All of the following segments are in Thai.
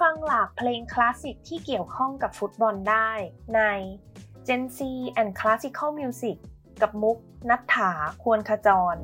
ฟังหลากเพลงคลาสสิกที่เกี่ยวข้องกับฟุตบอลได้ ใน Gen Z and Classical Music กับมุกนัฐถาควรขจร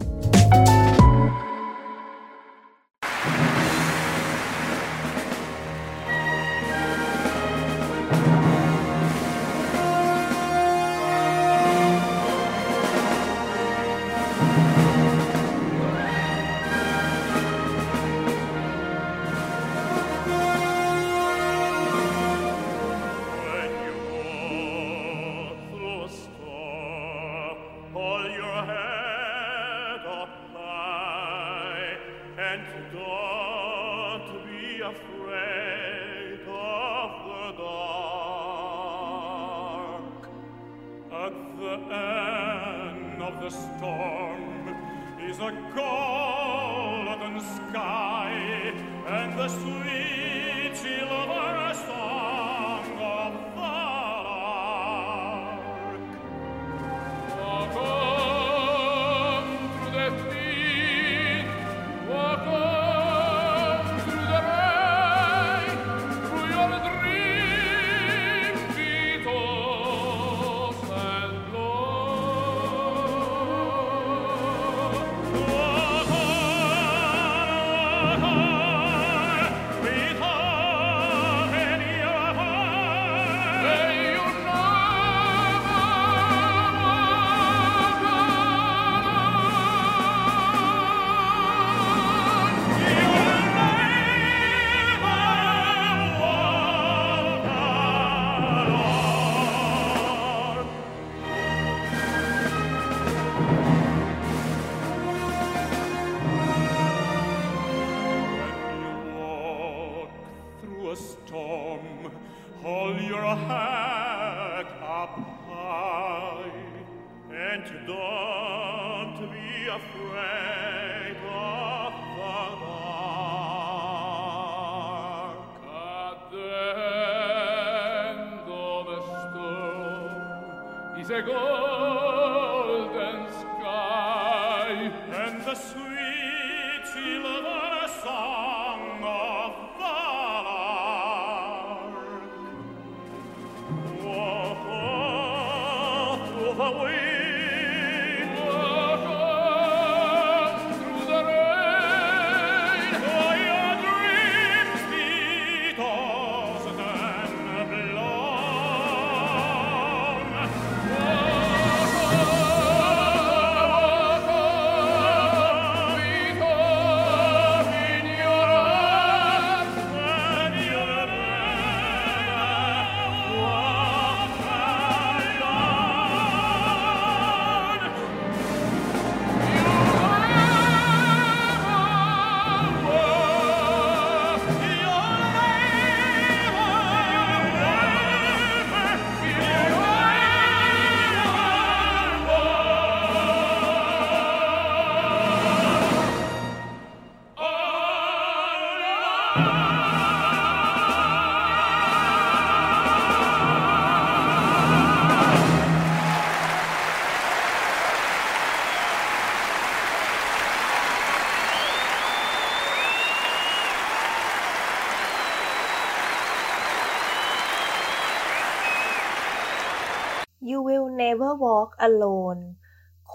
Walk Alone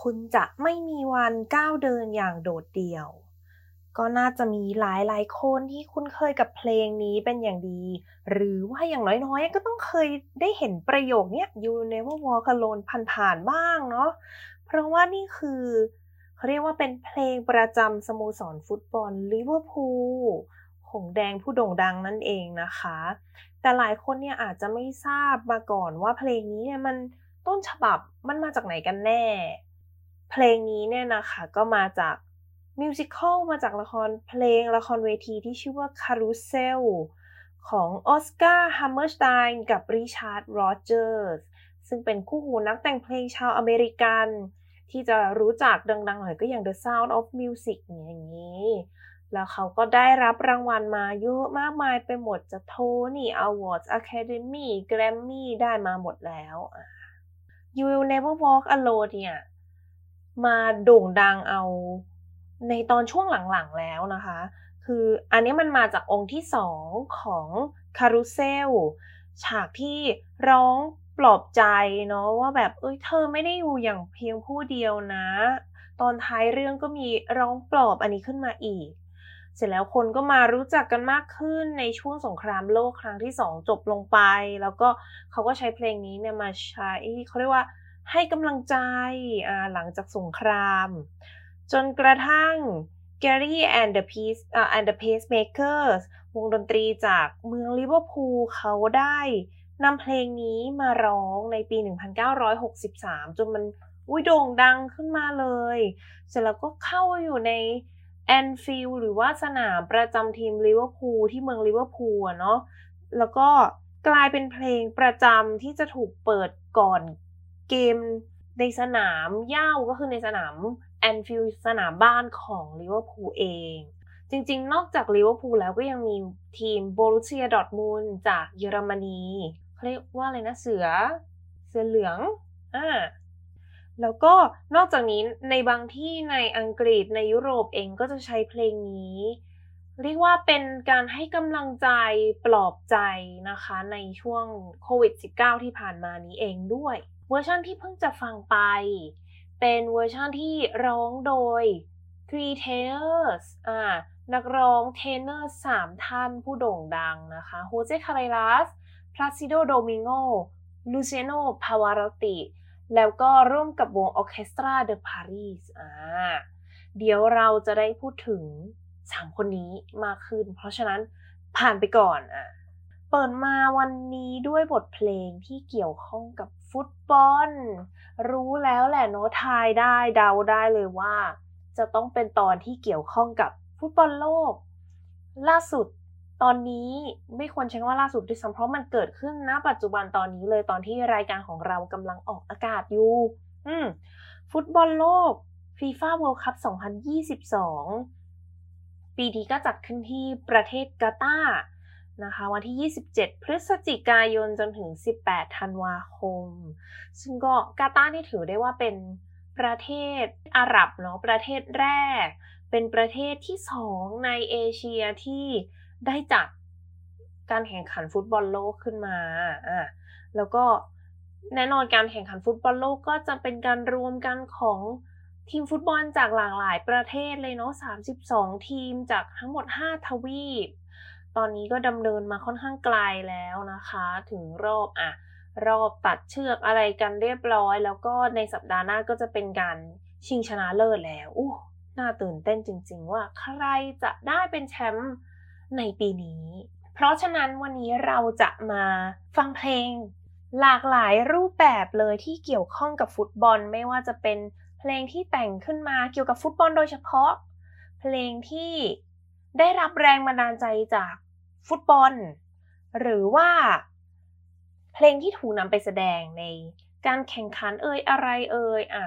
คุณจะไม่มีวันก้าวเดินอย่างโดดเดี่ยว ก็น่าจะมีหลายหลายคนที่คุ้นเคยกับเพลงนี้เป็นอย่างดี หรือว่าอย่างน้อยๆ ก็ต้องเคยได้เห็นประโยคนี้ You Never Walk Alone ผ่านๆบ้างเนาะ เพราะว่านี่คือเขาเรียกว่าเป็นเพลงประจำสโมสรฟุตบอลลิเวอร์พูลหงแดงผู้โด่งดังนั่นเองนะคะ แต่หลายคนเนี่ยอาจจะไม่ทราบมาก่อนว่าเพลงนี้เนี่ยมัน ต้นฉบับมันมาจากไหนกันแน่ เพลงนี้เนี่ยนะคะก็มาจาก musical มาจากละครเพลงละครเวทีที่ชื่อว่า Carousel ของออสการ์ฮัมเมอร์สไตน์กับริชาร์ดโรเจอร์สซึ่งเป็นคู่หูนักแต่งเพลงชาวอเมริกัน ที่จะรู้จักดังๆหน่อยก็อย่าง The Sound of Music อย่างนี้ แล้วเขาก็ได้รับรางวัลมาเยอะมากมายไปหมดจะโทนี่อวอร์ดอะคาเดมี่แกรมมี่ได้มาหมดแล้ว You Will Never Walk Alone เนี่ยมาโด่งดังเอาในตอนช่วงหลังๆแล้วนะคะ คืออันนี้มันมาจากองค์ที่สองของคารุเซลฉากที่ร้องปลอบใจเนาะว่าแบบเอ้ยเธอไม่ได้อยู่อย่างเพียงผู้เดียวนะ ตอนท้ายเรื่องก็มีร้องปลอบอันนี้ขึ้นมาอีก เสร็จแล้วคนก็มารู้จักกันมากขึ้นในช่วงสงครามโลกครั้งที่สองจบลงไป แล้วก็เขาก็ใช้เพลงนี้เนี่ยมาใช้เขาเรียกว่าให้กำลังใจหลังจากสงคราม จนกระทั่ง Gary and the Peace uh, and the Pacemakers วงดนตรีจากเมืองลิเวอร์พูลเขาได้นำเพลงนี้มาร้องในปี 1963 จนมันอุ้ยโด่งดังขึ้นมาเลย เสร็จแล้วก็เข้าอยู่ใน แอนฟิลด์หรือว่าสนามประจำทีมลิเวอร์พูลที่เมืองลิเวอร์พูลเนาะแล้วก็กลายเป็นเพลงประจำที่จะถูกเปิดก่อนเกมในสนามเหย้าก็คือในสนามแอนฟิลด์สนามบ้านของลิเวอร์พูลเอง จริงๆ นอกจากลิเวอร์พูลแล้วก็ยังมีทีมโบรุสเซียดอร์ทมุนด์จากเยอรมนีเขาเรียกว่าอะไรนะเสือ เสือเหลืองอ่า แล้วก็นอกจากนี้ในบางที่ในอังกฤษในยุโรปเองก็จะใช้เพลงนี้ เรียกว่าเป็นการให้กำลังใจปลอบใจนะคะ ในช่วงโควิด -19 ที่ผ่านมานี้เองด้วย เวอร์ชันที่เพิ่งจะฟังไป เป็นเวอร์ชันที่ร้องโดย Three Tenors อ่านักร้องเทเนอร์สามท่านผู้โด่งดังนะคะโฮเซคาร์เรรัสพลาซิโดโดมิงโกลูเซียโน พาวารอตติ แล้วก็ร่วมกับวงออเคสตราเดอะปารีสอ่าเดี๋ยวเราจะได้พูดถึงสามคนนี้มากขึ้น เพราะฉะนั้นผ่านไปก่อนอะเปิดมาวันนี้ด้วยบทเพลงที่เกี่ยวข้องกับฟุตบอล รู้แล้วแหละโอ้ทายได้เดาได้เลยว่า จะต้องเป็นตอนที่เกี่ยวข้องกับฟุตบอลโลก ล่าสุด ตอนนี้ไม่ควรใช้ว่าล่าสุดด้วยซ้ำเพราะมันเกิดขึ้นณปัจจุบันตอนนี้เลยตอนที่รายการของเรากำลังออกอากาศอยู่ อืม ฟุตบอลโลก FIFA World Cup 2022 ปีนี้ก็จัดขึ้นที่ประเทศกาตาร์นะคะ วันที่ 27 พฤศจิกายนจนถึง 18 ธันวาคม ซึ่งก็กาตาร์นี่ถือได้ว่าเป็นประเทศอาหรับเนาะประเทศแรก เป็นประเทศที่สองในเอเชียที่ ได้จัดการแข่งขันฟุตบอลโลกขึ้นมาอะแล้วก็แน่นอนการแข่งขันฟุตบอลโลกก็จะเป็นการรวมกันของทีมฟุตบอลจากหลากหลายประเทศเลยเนาะ 32 ทีมจากทั้งหมด 5 ทวีป ตอนนี้ก็ดำเนินมาค่อนข้างไกลแล้วนะคะ ถึงรอบอะรอบตัดเชือกอะไรกันเรียบร้อย แล้วก็ในสัปดาห์หน้าก็จะเป็นการชิงชนะเลิศแล้วอู้น่าตื่นเต้นจริง ๆ ว่าใครจะได้เป็นแชมป์ ในปีนี้ เพราะฉะนั้นวันนี้เราจะมาฟังเพลง หลากหลายรูปแบบเลยที่เกี่ยวข้องกับฟุตบอล ไม่ว่าจะเป็นเพลงที่แต่งขึ้นมาเกี่ยวกับฟุตบอลโดยเฉพาะ เพลงที่ได้รับแรงบันดาลใจจากฟุตบอล หรือว่า เพลงที่ถูกนำไปแสดงในการแข่งขันเอ่ยอะไรเอ่ยอะ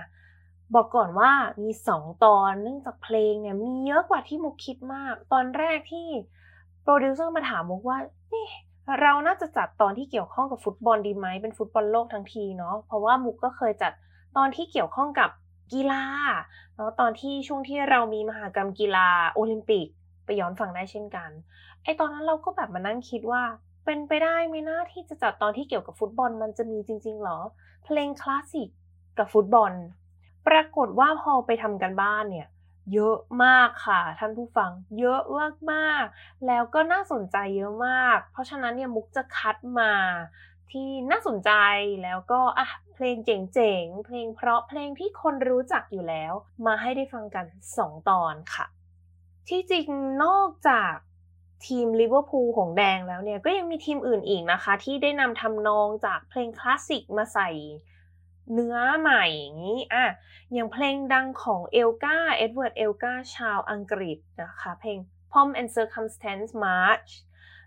บอกก่อนว่ามีสองตอนเนื่องจากเพลงเนี่ยมีเยอะกว่าที่มุกคิดมาก ตอนแรกที่ โปรดิวเซอร์มาถามมุกว่านี่เราน่าจะจัดตอนที่เกี่ยวข้องกับฟุตบอลดีไหมเป็นฟุตบอลโลกทั้งทีเนาะเพราะว่ามุกก็เคยจัดตอนที่เกี่ยวข้องกับกีฬาเนาะตอนที่ช่วงที่เรามีมหากรรมกีฬาโอลิมปิกไปย้อนฟังได้เช่นกันไอตอนนั้นเราก็แบบมานั่งคิดว่า เป็นไปได้ไหมนะที่จะจัดตอนที่เกี่ยวกับฟุตบอลมันจะมีจริงๆหรอ เพลงคลาสสิกกับฟุตบอล ปรากฏว่าพอไปทำกันบ้านเนี่ย เยอะมากค่ะ ท่านผู้ฟังเยอะมากมากแล้วก็น่าสนใจเยอะมาก เพราะฉะนั้นเนี่ยมุกจะคัดมาที่น่าสนใจแล้วก็อะเพลงเจ๋งๆ เพลงเพราะเพลงที่คนรู้จักอยู่แล้ว มาให้ได้ฟังกัน 2 ตอนค่ะ ที่จริงนอกจากทีมลิเวอร์พูลหงส์แดงแล้วเนี่ยก็ยังมีทีมอื่นอีกนะคะ ที่ได้นำทำนองจากเพลงคลาสสิกมาใส่ เนื้อใหม่อย่างนี้อะอย่างเพลงดังของเอลการ์เอ็ดเวิร์ดเอลการ์ชาวอังกฤษนะคะเพลง Pomp and Circumstance March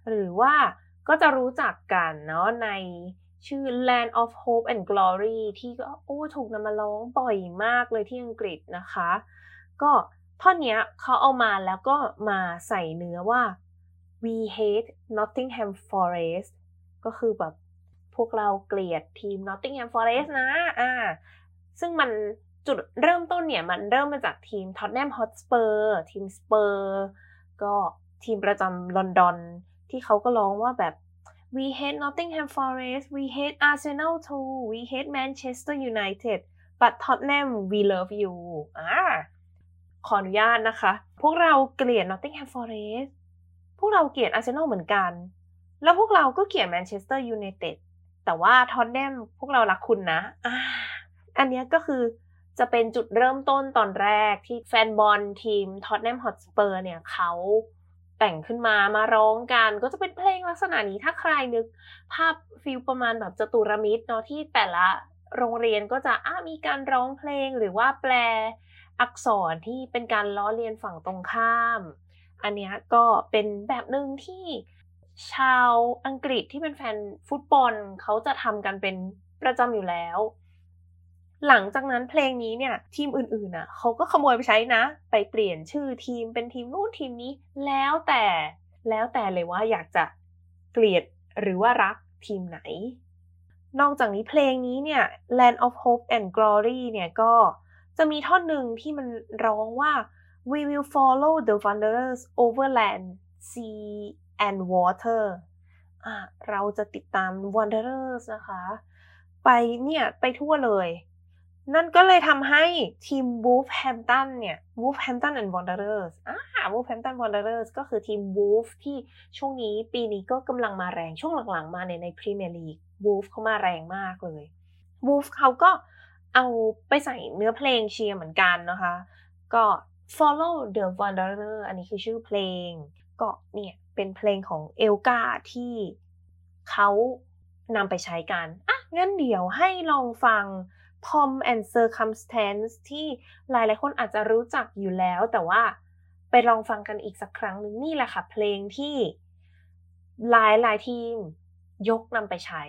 หรือว่าก็จะรู้จักกันเนาะในชื่อ Land of Hope and Glory ที่ก็โอ้ถูกนำมาร้องบ่อยมากเลยที่อังกฤษนะคะ ก็ท่อนนี้เขาเอามาแล้วก็มาใส่เนื้อว่า we hate Nottingham Forest ก็คือแบบ วกเราเกลียดทีม Nottingham Forest นะอ่าซึ่งมันจุดเริ่มต้นเนี่ย มันเริ่มมาจากทีม Tottenham Hotspur ทีมสเปอร์ก็ทีมประจำลอนดอน ที่เขาก็ร้องว่าแบบ we hate Nottingham Forest we hate Arsenal too we hate Manchester United but Tottenham we love you อ่าขออนุญาตนะคะ พวกเราเกลียด Nottingham Forest พวกเราเกลียด Arsenal เหมือนกัน แล้วพวกเราก็เกลียด Manchester United แต่ว่า Tottenham พวกเรารักคุณนะอ่าอันนี้ก็คือจะเป็นจุดเริ่มต้นตอนแรกที่แฟนบอลทีม Tottenham Hotspur เนี่ยเขาแต่งขึ้นมามาร้องกันก็จะเป็นเพลงลักษณะนี้ถ้าใครนึกภาพฟิลประมาณแบบจตุรมิตรเนาะที่แต่ละโรงเรียนก็จะมีการร้องเพลงหรือว่าแปลอักษรที่เป็นการล้อเลียนฝั่งตรงข้าม อันนี้ก็เป็นแบบหนึ่งที่ ชาวอังกฤษที่เป็นแฟนฟุตบอลเขาจะทำกันเป็นประจำอยู่แล้ว หลังจากนั้นเพลงนี้เนี่ยทีมอื่นๆอะเขาก็ขโมยไปใช้นะ ไปเปลี่ยนชื่อทีมเป็นทีมนู้นทีมนี้ แล้วแต่แล้วแต่เลยว่าอยากจะเกลียดหรือว่ารักทีมไหน นอกจากนี้เพลงนี้เนี่ย Land of Hope and Glory เนี่ยก็จะมีท่อนหนึ่งที่มันร้องว่า we will follow the wanderers over land sea and water อะเราจะติดตาม wanderers นะคะ ไปเนี่ย ไปทั่วเลย นั่นก็เลยทำให้ทีม Wolverhampton เนี่ย Wolverhampton and Wanderers อ่า Wolverhampton Wanderers ก็คือทีม Wolf ที่ช่วงนี้ปีนี้ก็กำลังมาแรงช่วงหลังๆ มาในในพรีเมียร์ลีก Wolf เขามาแรงมากเลย Wolf เขาก็เอาไปใส่เนื้อเพลงเชียร์เหมือนกันนะคะ ก็ Follow the Wanderer อันนี้คือชื่อเพลง ก็เนี่ย เป็นเพลงของเอลกาที่เขานำไปใช้กัน อะ งั้นเดี๋ยวให้ลองฟัง Pom and Circumstance ที่หลายๆคนอาจจะรู้จักอยู่แล้ว แต่ว่าไปลองฟังกันอีกสักครั้งหนึ่งนี่แหละค่ะ เพลงที่หลายหลายทีมยกนำไปใช้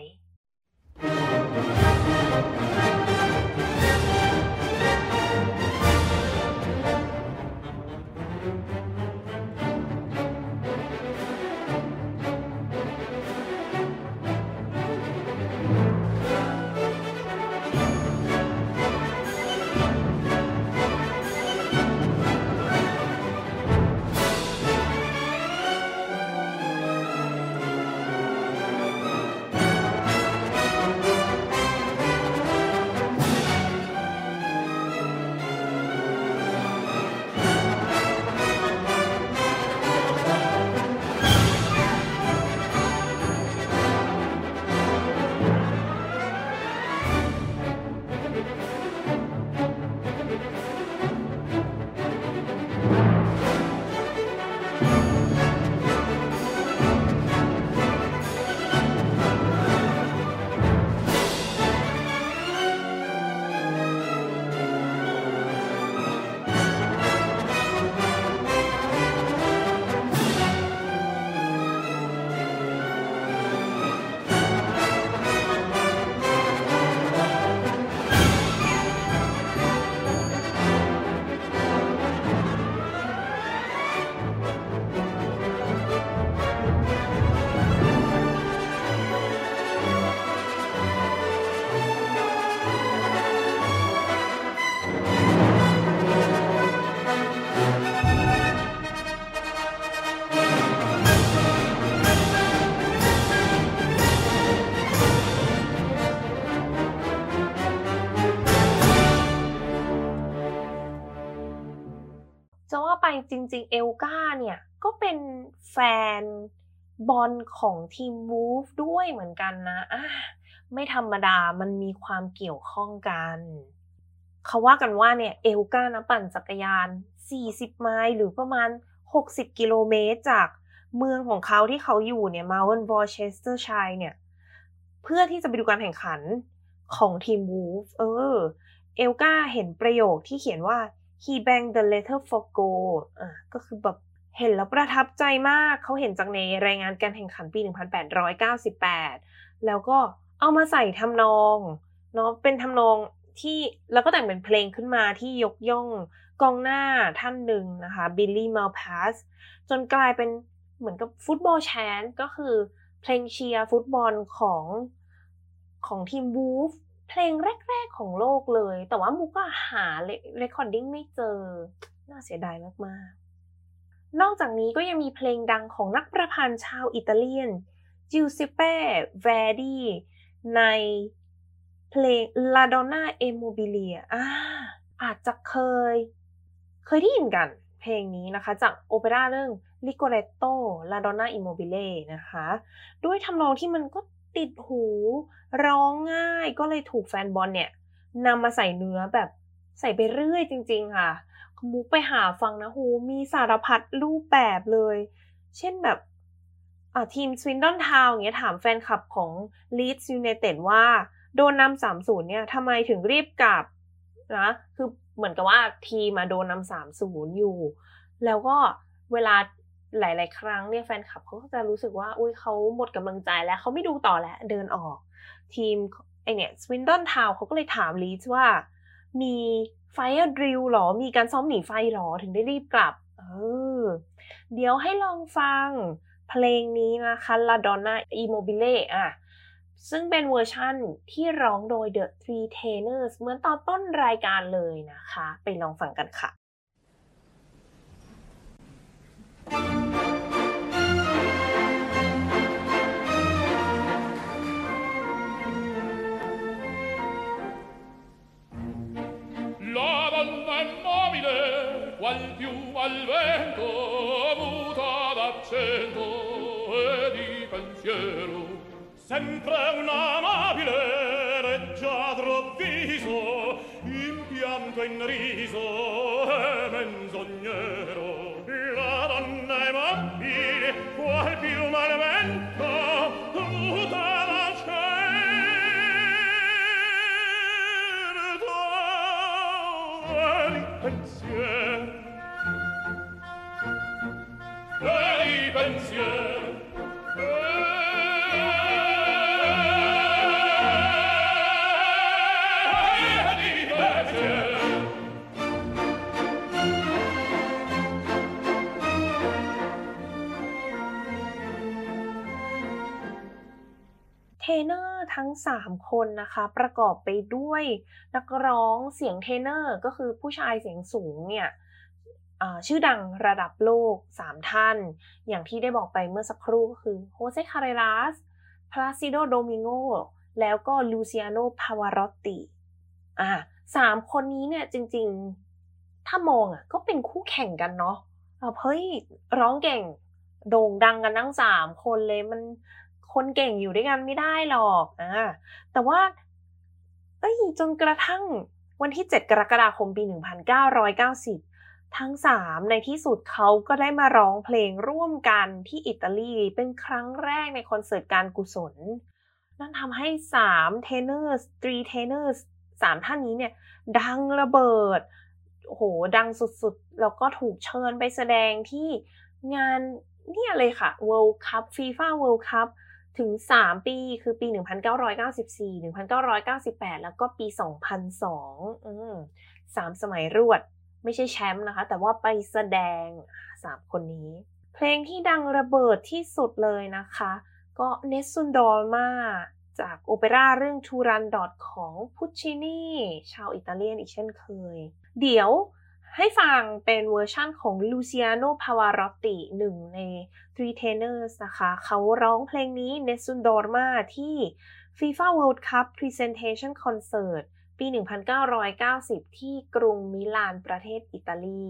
จริง ๆ เอลการ์เนี่ย ก็เป็นแฟนบอลของทีมวูล์ฟด้วยเหมือนกันนะอะไม่ธรรมดามันมีความเกี่ยวข้องกันเขาว่ากันว่าเนี่ยเอลการ์นะปั่นจักรยาน 40 ไมล์หรือประมาณ 60 กิโลเมตรจากเมืองของเขาที่เขาอยู่เนี่ยมาวันวอร์เชสเตอร์เชียร์เนี่ย เพื่อที่จะไปดูการแข่งขันของทีมวูล์ฟเออเอลกาเห็นประโยคที่เขียนว่า he banged the letter for goal อะก็คือแบบเห็นแล้วประทับใจมาก เขาเห็นจากในรายงานการแข่งขันปี 1898 แล้วก็เอามาใส่ทำนองเนาะเป็นทำนองที่แล้วก็แต่งเป็นเพลงขึ้นมาที่ยกย่องกองหน้าท่านหนึ่งนะคะบิลลี่มัลพาสจนกลายเป็นเหมือนกับฟุตบอลแชนก็คือเพลงเชียร์ฟุตบอลของของทีมวูล์ฟ เพลงแรก ๆ ของโลกเลย แต่ว่ามุกก็หา recording ไม่เจอ น่าเสียดายมากนอกจากนี้ก็ยังมีเพลงดังของนักประพันธ์ชาวอิตาเลียนจูเซปเปแวร์ดีในเพลง La Donna è Mobile อ่าอาจจะเคย เคยได้ยินกันเพลงนี้นะคะ จากโอเปร่าเรื่อง Rigoletto La Donna è Mobile นะคะ ด้วยทำนองที่มันก็ ติดหู ร้องง่ายก็เลยถูกแฟนบอลเนี่ยนำมาใส่เนื้อแบบใส่ไปเรื่อยจริง ๆ ค่ะมุกไปหาฟังนะหูมีสารพัดรูปแบบเลย เช่นแบบทีมสวินดอนทาวน์เงี้ยถามแฟนคลับของลีดส์ยูไนเต็ดว่า โดนนำสามศูนย์เนี่ยทำไมถึงรีบกลับนะ คือเหมือนกับว่าทีมโดนนำสามศูนย์อยู่ แล้วก็เวลา หลาย ๆ ครั้งเนี่ยแฟนคลับเขาก็จะรู้สึกว่า อุ้ยเขาหมดกำลังใจแล้วเขาไม่ดูต่อแล้ว เดินออก ทีมไอ้เนี่ยสวินดอนทาวน์เขาก็เลยถามลีดส์ว่า มี fire drill หรอ มีการซ้อมหนีไฟหรอถึงได้รีบกลับ เออ เดี๋ยวให้ลองฟังเพลงนี้นะคะ La Donna è Mobile อะซึ่งเป็นเวอร์ชั่นที่ร้องโดย The Three Tenors เหมือนตอนต้นรายการเลยนะคะ ไปลองฟังกันค่ะ qual più al vento muta d'accento e di pensiero. Sempre un amabile reggiadro viso in pianto in riso e menzognero. La donna è mobile เทเนอร์ทั้ง 3 คนนะคะ ประกอบไปด้วยนักร้องเสียงเทเนอร์ก็คือผู้ชายเสียงสูงเนี่ยชื่อดังระดับโลก 3 ท่าน อย่างที่ได้บอกไปเมื่อสักครู่ก็คือโฮเซคาร์เรรัสพลาซิโดโดมิงโกแล้วก็ลูเซียโนพาวารอตติอ่าสามคนนี้เนี่ยจริงๆ ถ้ามองอะก็เป็นคู่แข่งกันเนาะเฮ้ยร้องเก่ง โด่งดังกันทั้งสามคนเลยมัน คนเก่งอยู่ด้วยกันไม่ได้หรอกอ่าแต่ว่าเอ้ยจนกระทั่งวันที่ 7 กรกฎาคมปี 1990 ทั้ง 3 ในที่สุดเขาก็ได้มาร้องเพลงร่วมกันที่อิตาลีเป็นครั้งแรกในคอนเสิร์ตการกุศล นั่นทำให้3 tenors 3 tenors 3ท่านนี้เนี่ย ดังระเบิดโอ้โหดังสุดๆ แล้วก็ถูกเชิญไปแสดงที่งานเนี่ยเลยค่ะ World Cup FIFA World Cup ถึง 3 ปีคือปี 1994 1998 แล้วก็ปี 2002อืมสามสมัยรวด ไม่ใช่แชมป์นะคะ แต่ว่าไปแสดง 3 คนนี้ เพลงที่ดังระเบิดที่สุดเลยนะคะ ก็เนสซุนดอลมาจากโอเปร่าเรื่องทูรันดอทของพุชชินีชาวอิตาเลียนอีกเช่นเคย เดี๋ยว ให้ฟังเป็นเวอร์ชั่นของลูเซียโนพาวารอตติหนึ่งใน Three Tenors นะคะ เขาร้องเพลงนี้ Nessun Dorma ที่ FIFA World Cup Presentation Concert ปี 1990 ที่กรุงมิลานประเทศอิตาลี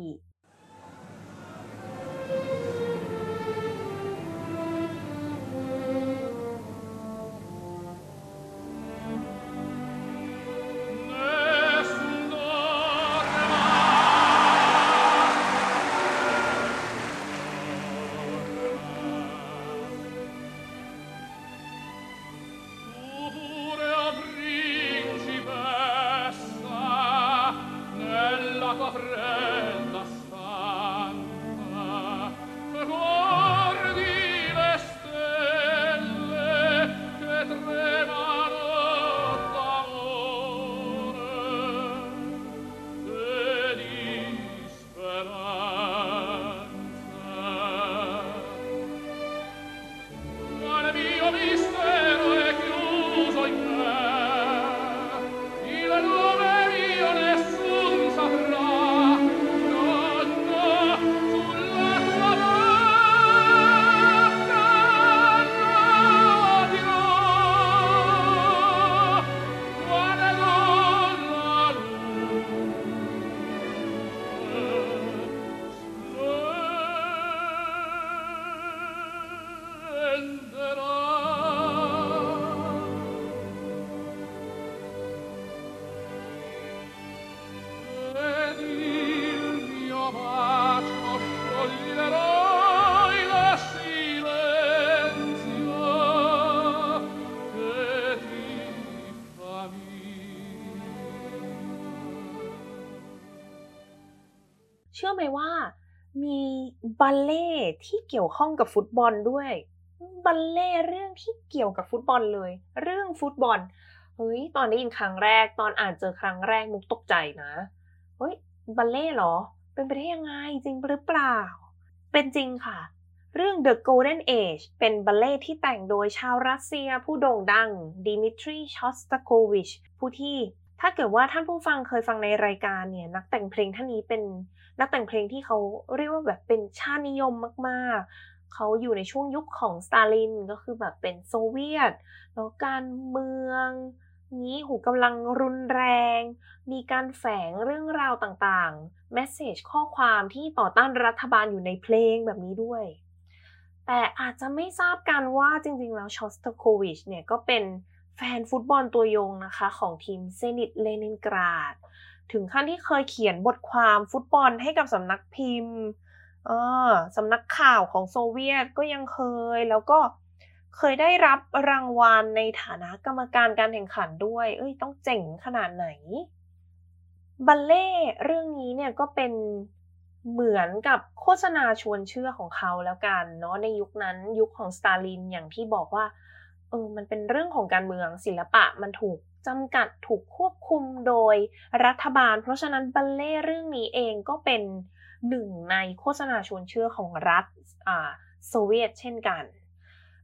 ลเลต์ที่เกี่ยวข้องกับฟุตบอลด้วย บัลเลต์เรื่องที่เกี่ยวกับฟุตบอลเลย เรื่องฟุตบอลเฮ้ยตอนได้ยินครั้งแรกตอนอ่านเจอครั้งแรกมุกตกใจนะเฮ้ยบัลเลต์เหรอ เป็นไปได้ยังไงจริงหรือเปล่า เป็นจริงค่ะ เรื่อง The Golden Age เป็นบัลเลต์ที่แต่งโดยชาวรัสเซียผู้โด่งดังดิมิทรีชอสตาโควิชผู้ที่ถ้าเกิดว่าท่านผู้ฟังเคยฟังในรายการเนี่ย นักแต่งเพลงท่านนี้เป็น นักแต่งเพลงที่เขาเรียกว่าแบบเป็นชาตินิยมมากๆ เขาอยู่ในช่วงยุคของสตาลินก็คือแบบเป็นโซเวียต แล้วการเมืองนี้หูกำลังรุนแรง มีการแฝงเรื่องราวต่างๆ message ข้อความที่ต่อต้านรัฐบาลอยู่ในเพลงแบบนี้ด้วย แต่อาจจะไม่ทราบกันว่าจริงๆ แล้วชอสตาโควิชเนี่ยก็เป็นแฟนฟุตบอลตัวยงนะคะ ของทีมเซนิตเลนินกราด ถึงขั้นที่เคยเขียนบทความฟุตบอลให้กับสำนักพิมพ์เออสำนักข่าวของโซเวียตก็ยังเคย แล้วก็เคยได้รับรางวัลในฐานะกรรมการการแข่งขันด้วย เอ้ย ต้องเจ๋งขนาดไหน บัลเล่เรื่องนี้เนี่ยก็เป็นเหมือนกับโฆษณาชวนเชื่อของเขาแล้วกันเนาะในยุคนั้นยุคของสตาลินอย่างที่บอกว่าเออมันเป็นเรื่องของการเมืองศิลปะมันถูก จำกัดถูกควบคุมโดยรัฐบาล เพราะฉะนั้นบัลเล่เรื่องนี้เองก็เป็นหนึ่งในโฆษณาชวนเชื่อของรัฐโซเวียตเช่นกัน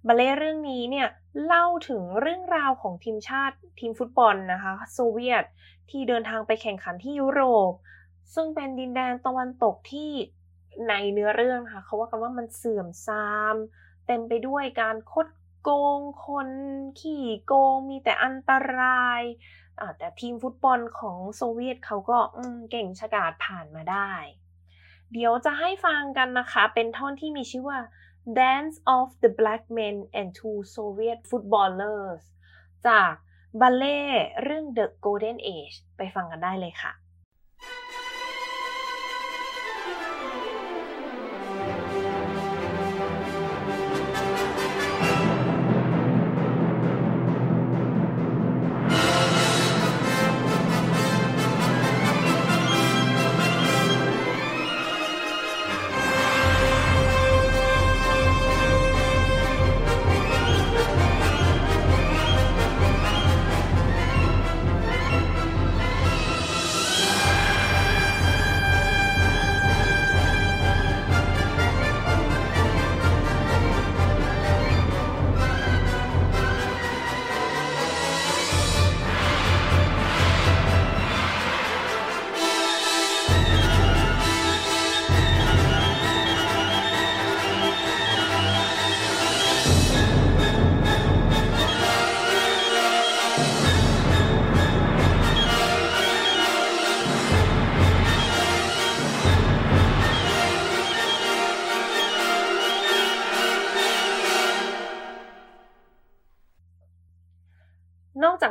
บัลเล่เรื่องนี้เนี่ยเล่าถึงเรื่องราวของทีมชาติทีมฟุตบอลนะคะโซเวียตที่เดินทางไปแข่งขันที่ยุโรป ซึ่งเป็นดินแดนตะวันตกที่ในเนื้อเรื่องนะคะเขาว่ากันว่ามันเสื่อมทราม เต็มไปด้วยการคด โกงคนขี่โกงมีแต่อันตรายแต่ทีมฟุตบอลของโซเวียตเขาก็เก่งฉกาจผ่านมาได้ เดี๋ยวจะให้ฟังกันนะคะ เป็นท่อนที่มีชื่อว่า Dance of the Black Men and Two Soviet Footballers จากบัลเล่เรื่อง The Golden Age ไปฟังกันได้เลยค่ะ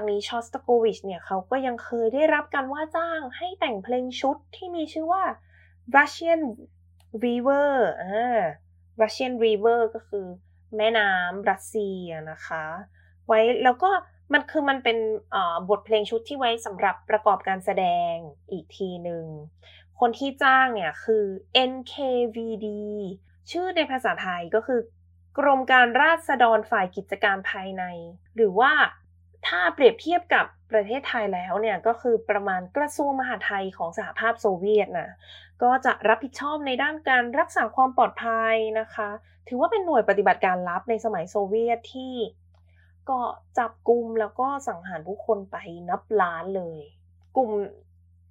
นี้ชอสตาโกวิชเนี่ยเขาก็ยังเคยได้รับการว่าจ้างให้แต่งเพลงชุดที่มีชื่อว่า Russian River อ่า Russian River ก็คือแม่น้ำรัสเซียนะคะ ไว้แล้วก็มันคือมันเป็นบทเพลงชุดที่ไว้สำหรับประกอบการแสดงอีกทีหนึ่ง คนที่จ้างเนี่ยคือ NKVD ชื่อในภาษาไทยก็คือกรมการราษฎรฝ่ายกิจการภายใน หรือว่า ถ้าเปรียบเทียบกับประเทศไทยแล้วเนี่ยก็คือประมาณกระทรวงมหาดไทยของสหภาพโซเวียตนะก็จะรับผิดชอบในด้านการรักษาความปลอดภัยนะคะ ถือว่าเป็นหน่วยปฏิบัติการลับในสมัยโซเวียตที่ก็จับกลุ่มแล้วก็สังหารผู้คนไปนับล้านเลย กลุ่ม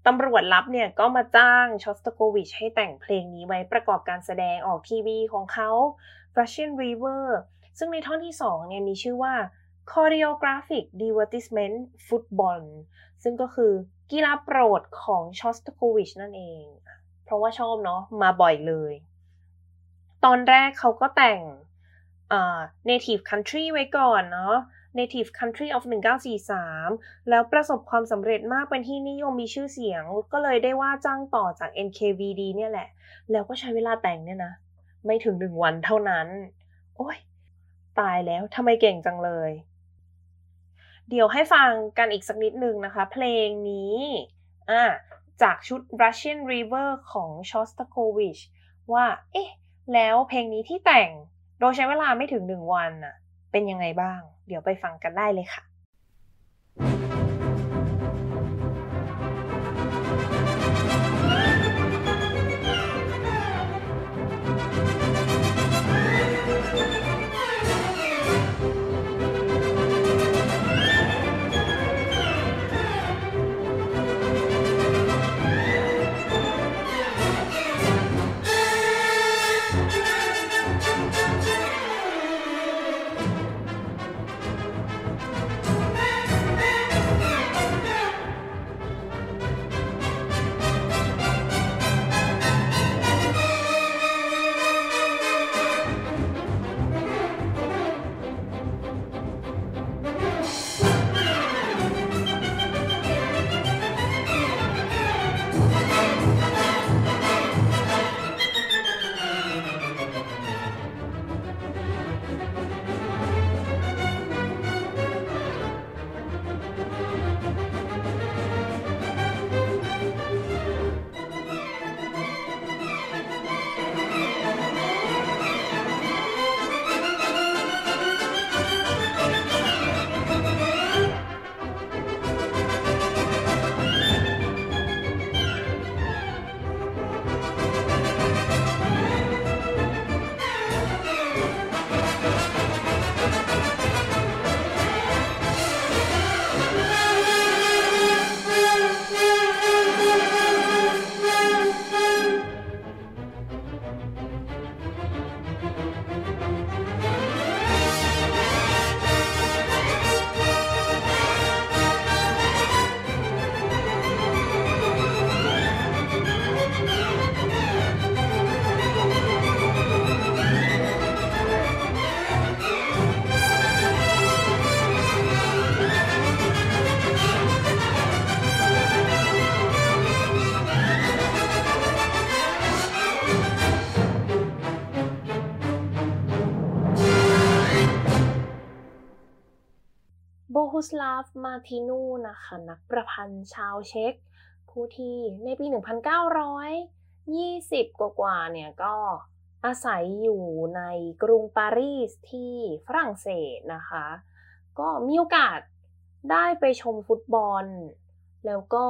ตำรวจลับเนี่ยก็มาจ้างชอสตโกวิชให้แต่งเพลงนี้ไว้ประกอบการแสดงออกทีวีของเขา Russian River ซึ่งในท่อนที่2เนี่ยมีชื่อว่า choreographic divertisement football ซึ่งก็คือกีฬาโปรดของชอสตโควิชนั่นเอง เพราะว่าชอบเนาะมาบ่อยเลย ตอนแรกเขาก็แต่ง native country ไว้ก่อนเนาะ native country of 1943 แล้วประสบความสำเร็จมากเป็นที่นิยมมีชื่อเสียง ก็เลยได้ว่าจ้างต่อจาก NKVD เนี่ยแหละ แล้วก็ใช้เวลาแต่งเนี่ยนะ ไม่ถึงหนึ่งวันเท่านั้น โอ้ย ตายแล้วทำไมเก่งจังเลย เดี๋ยวให้ฟังกันอีกสักนิดนึงนะคะ เพลงนี้อ่าจากชุด Russian River ของ Shostakovich ว่า เอ๊ะ แล้วเพลงนี้ที่แต่งโดยใช้เวลาไม่ถึงหนึ่งวันน่ะ เป็นยังไงบ้าง เดี๋ยวไปฟังกันได้เลยค่ะ มาทินูนะคะนักประพันธ์ชาวเช็ก ผู้ที่ในปี 1920 กว่าๆเนี่ยก็อาศัยอยู่ในกรุงปารีสที่ฝรั่งเศสนะคะ ก็มีโอกาสได้ไปชมฟุตบอล แล้วก็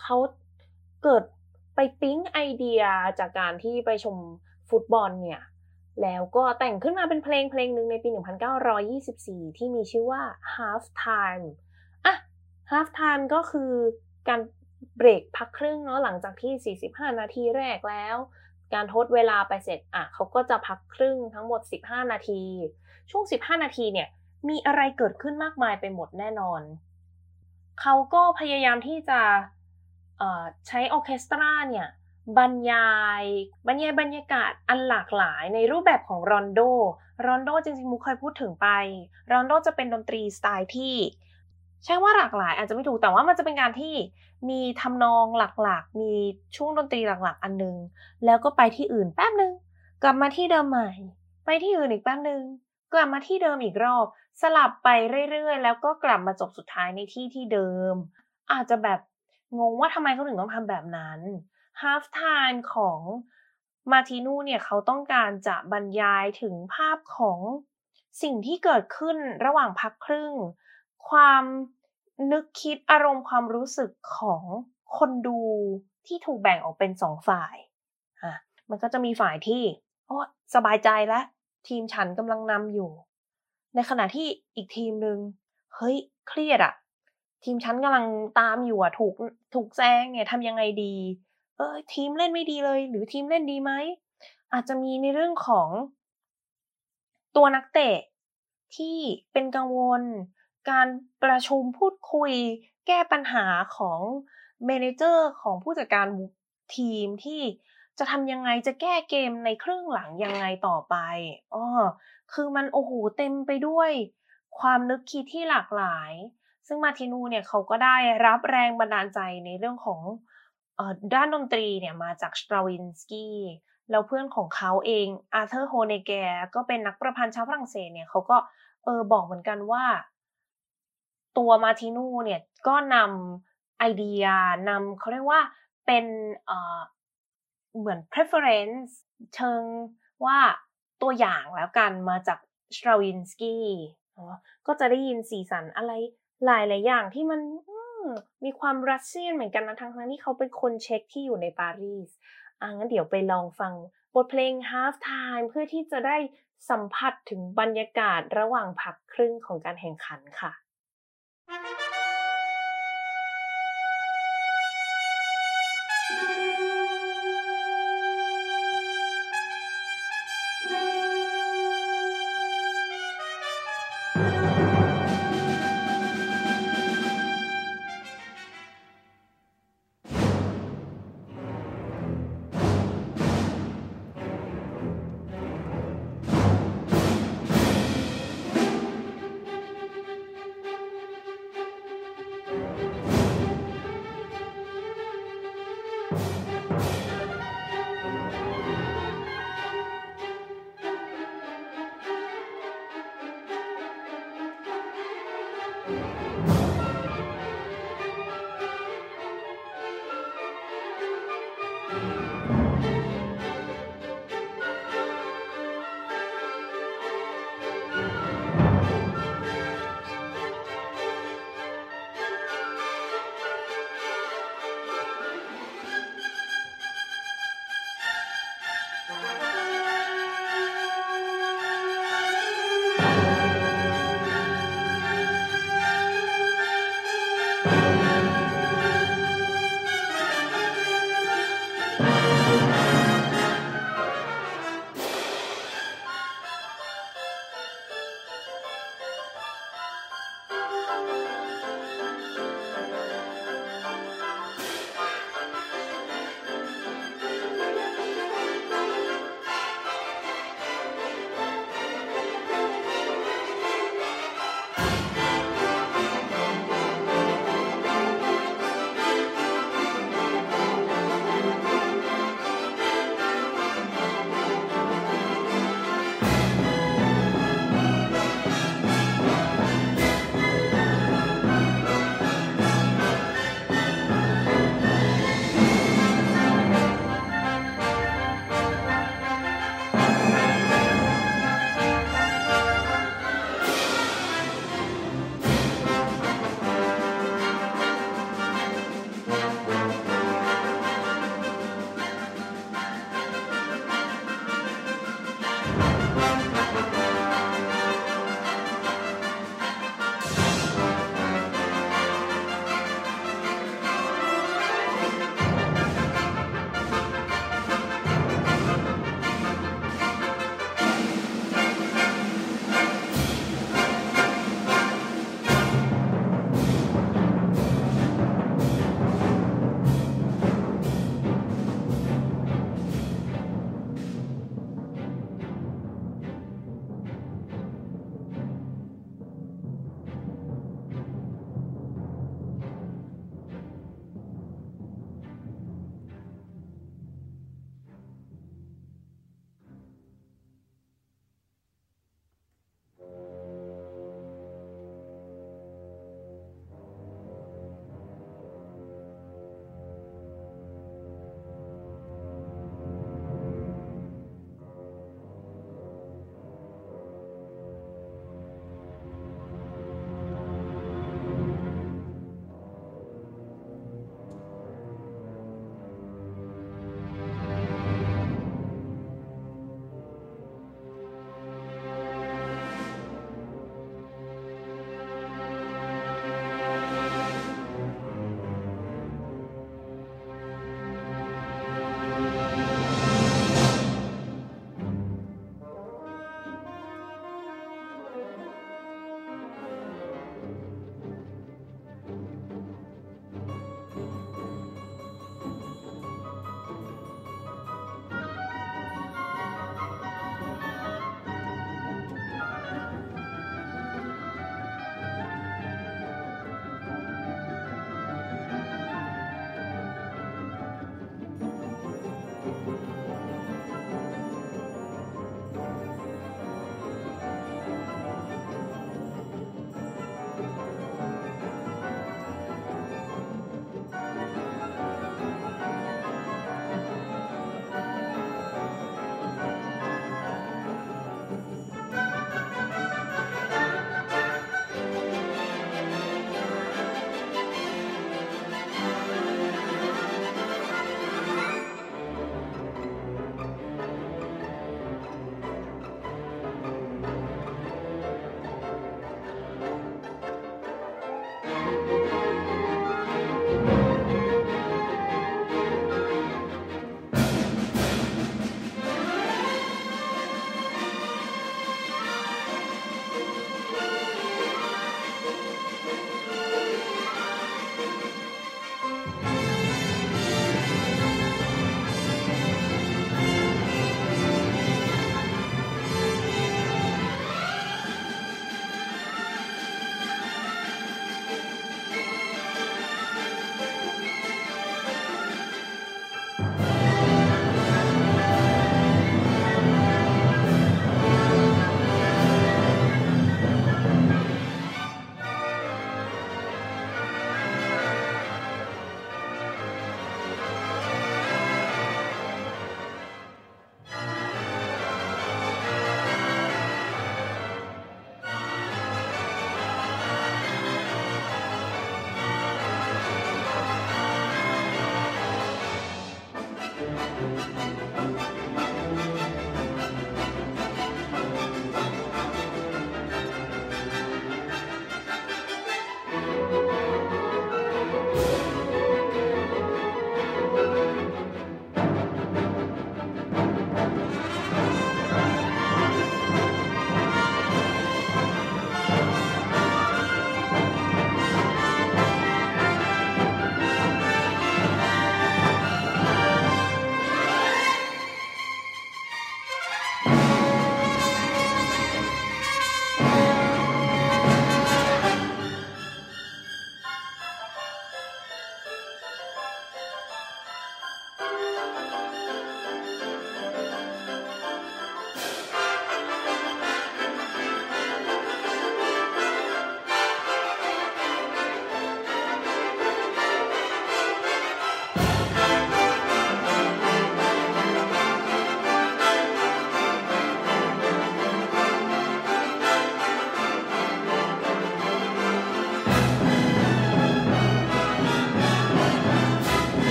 เขาเกิดไปปิ๊งไอเดียจากการที่ไปชมฟุตบอลเนี่ย แล้วก็แต่งขึ้นมาเป็นเพลงเพลงหนึ่งในปี 1924 ที่มีชื่อว่า Half Time อะ Half Time ก็คือการเบรกพักครึ่งเนาะหลังจากที่ 45 นาทีแรกแล้ว การทดเวลาไปเสร็จอะเขาก็จะพักครึ่งทั้งหมด 15 นาที ช่วง 15 นาทีเนี่ยมีอะไรเกิดขึ้นมากมายไปหมดแน่นอน เขาก็พยายามที่จะใช้ออเคสตราเนี่ย บรรยายบรรยายบรรยากาศอันหลากหลายในรูปแบบของรอนโดรอนโดจริงๆมุกเคยพูดถึงไปรอนโดจะเป็นดนตรีสไตล์ที่ใช่ว่าหลากหลายอาจจะไม่ถูกแต่ว่ามันจะเป็นการที่มีทำนองหลักๆ มีช่วงดนตรีหลักๆ อันนึง แล้วก็ไปที่อื่นแป๊บนึง กลับมาที่เดิมใหม่ ไปที่อื่นอีกแป๊บนึง กลับมาที่เดิมอีกรอบ สลับไปเรื่อยๆ แล้วก็กลับมาจบสุดท้ายในที่ที่เดิม อาจจะแบบงงว่าทำไมเขาถึงต้องทำแบบนั้น half time ของมาทินูเนี่ยเขาต้องการจะบรรยายถึงภาพของสิ่งที่เกิดขึ้นระหว่างพักครึ่ง ความนึกคิดอารมณ์ความรู้สึกของคนดูที่ถูกแบ่งออกเป็นสองฝ่ายอะมันก็จะมีฝ่ายที่โอ้สบายใจแล้วทีมฉันกำลังนำอยู่ ในขณะที่อีกทีมหนึ่งเฮ้ยเครียดอะทีมฉันกำลังตามอยู่อะถูกถูกแซงเนี่ยทำยังไงดี เออทีมเล่นไม่ดีเลย หรือทีมเล่นดีไหมอาจจะมีในเรื่องของตัวนักเตะที่เป็นกังวล การประชุมพูดคุย แก้ปัญหาของเมนเจอร์ของผู้จัดการทีมที่จะทำยังไงจะแก้เกมในครึ่งหลังยังไงต่อไปอ๋อคือมันโอ้โหเต็มไปด้วย ความนึกคิดที่หลากหลาย ซึ่งมาทินูเนี่ยเขาก็ได้รับแรงบันดาลใจในเรื่องของ ด้านดนตรีเนี่ยมาจากสตราวินสกี้แล้วเพื่อนของเขาเองอาร์เธอร์โฮเนแกก็เป็นนักประพันธ์ชาวฝรั่งเศสเนี่ยเขาก็เออบอกเหมือนกันว่า ตัวมาทินูเนี่ยก็นำไอเดียนำเขาเรียกว่าเป็นเออเหมือน preference เชิงว่าตัวอย่างแล้วกันมาจากสตราวินสกี้ก็จะได้ยินสีสันอะไรหลายหลายอย่างที่มัน มีความรัสเซียนเหมือนกันนะทั้งทั้งที่เขาเป็นคนเช็คที่อยู่ในปารีสอะงั้นเดี๋ยวไปลองฟังบทเพลง Half Time เพื่อที่จะได้สัมผัสถึงบรรยากาศระหว่างพักครึ่งของการแข่งขันค่ะ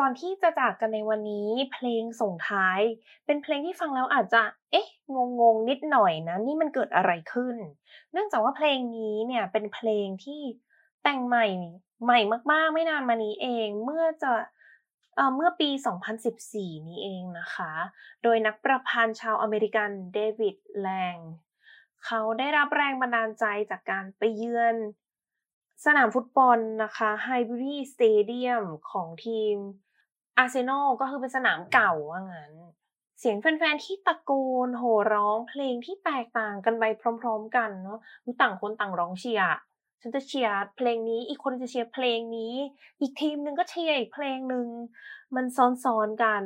ก่อนที่จะจากกันในวันนี้เพลงส่งท้าย เป็นเพลงที่ฟังแล้วอาจจะ เอ๊ะงงๆนิดหน่อยนะ นี่มันเกิดอะไรขึ้น เนื่องจากว่าเพลงนี้เนี่ยเป็นเพลงที่แต่งใหม่ใหม่มากๆ ไม่นานมานี้เองเมื่อจะเอ่อเมื่อปี 2014 นี้เองนะคะ โดยนักประพันธ์ชาวอเมริกันเดวิดแลง เขาได้รับแรงบันดาลใจจากการไปเยือน สนามฟุตบอลนะคะไฮบิวรี stadium ของทีม อาร์เซนอลก็คือเป็นสนามเก่าว่างั้น เสียงแฟนๆที่ตะโกนโห่ร้องเพลงที่แตกต่างกันไปพร้อม ๆ กันเนาะต่างคนต่างร้องเชียร์ฉันจะเชียร์เพลงนี้ อีกคนจะเชียร์เพลงนี้ อีกทีมหนึ่งก็เชียร์อีกเพลงหนึ่ง มันซ้อนๆกัน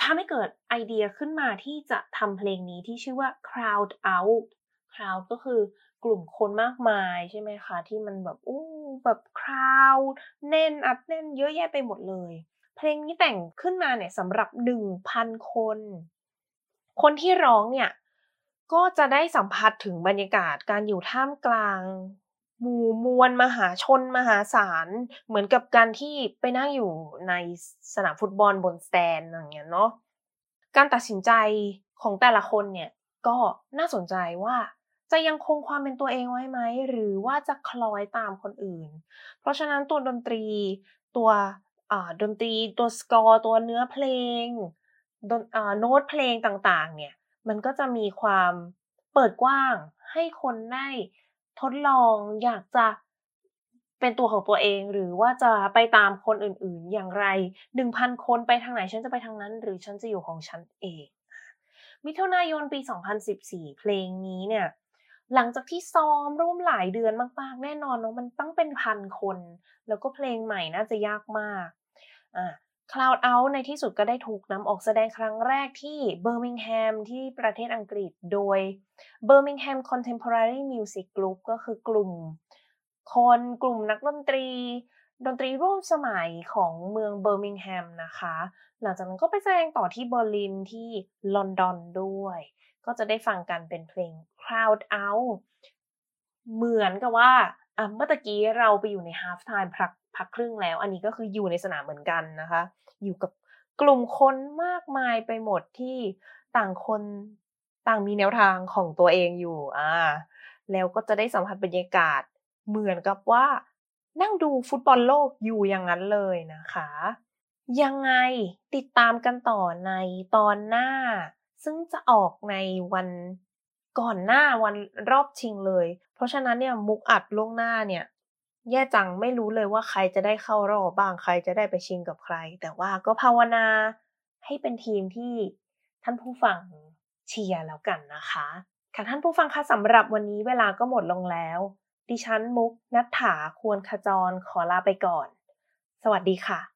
ทำให้เกิดไอเดียขึ้นมาที่จะทำเพลงนี้ที่ชื่อว่า crowd out crowd ก็คือกลุ่มคนมากมายใช่ไหมคะ ที่มันแบบอู้แบบ crowd แน่นอัดแน่นเยอะแยะไปหมดเลย เพลงนี้แต่งขึ้นมาเนี่ยสำหรับหนึ่งพันคน คนที่ร้องเนี่ยก็จะได้สัมผัสถึงบรรยากาศการอยู่ท่ามกลาง หมู่มวลมหาชนมหาศาล เหมือนกับการที่ไปนั่งอยู่ในสนามฟุตบอลบนสแตนอย่างเงี้ยเนาะการตัดสินใจของแต่ละคนเนี่ยก็น่าสนใจว่าจะยังคงความเป็นตัวเองไว้ไหม หรือว่าจะคล้อยตามคนอื่น เพราะฉะนั้นตัวดนตรีตัว ดนตรีตัวสกอร์ตัวเนื้อเพลงโน้ตเพลงต่างๆ เนี่ย มันก็จะมีความเปิดกว้างให้คนได้ทดลองอยากจะเป็นตัวของตัวเองหรือว่าจะไปตามคนอื่นๆอย่างไรหนึ่งพันคนไปทางไหนฉันจะไปทางนั้น หรือฉันจะอยู่ของฉันเอง มิถุนายนปี 2014 เพลงนี้เนี่ย หลังจากที่ซ้อมร่วมหลายเดือนมากๆ แน่นอนเนาะมันต้องเป็นพันคน แล้วก็เพลงใหม่น่าจะยากมากอ่า Cloud Out ในที่สุดก็ได้ถูกนำออกแสดงครั้งแรกที่เบอร์มิงแฮมที่ประเทศอังกฤษโดย Birmingham Contemporary Music Group ก็คือกลุ่ม คนกลุ่มนักดนตรี ดนตรีร่วมสมัยของเมืองเบอร์มิงแฮมนะคะ หลังจากนั้นก็ไปแสดงต่อที่เบอร์ลินที่ลอนดอนด้วย ก็จะได้ฟังกันเป็นเพลง Crowd Out เหมือนกับว่าเมื่อตะกี้เราไปอยู่ใน half time พักพักครึ่งแล้ว อันนี้ก็คืออยู่ในสนามเหมือนกันนะคะ อยู่กับกลุ่มคนมากมายไปหมดที่ต่างคนต่างมีแนวทางของตัวเองอยู่อ่าแล้วก็จะได้สัมผัสบรรยากาศเหมือนกับว่านั่งดูฟุตบอลโลกอยู่อย่างนั้นเลยนะคะ ยังไงติดตามกันต่อในตอนหน้า ซึ่งจะออกในวัน ก่อนหน้าวันรอบชิงเลย เพราะฉะนั้นเนี่ยมุกอัดล่วงหน้าเนี่ยแย่จังไม่รู้เลยว่าใครจะได้เข้ารอบบ้างใครจะได้ไปชิงกับใคร แต่ว่าก็ภาวนาให้เป็นทีมที่ท่านผู้ฟังเชียร์แล้วกันนะคะค่ะท่านผู้ฟังคะสำหรับวันนี้เวลาก็หมดลงแล้ว ดิฉันมุกนัฐถาควรขจรขอลาไปก่อน สวัสดีค่ะ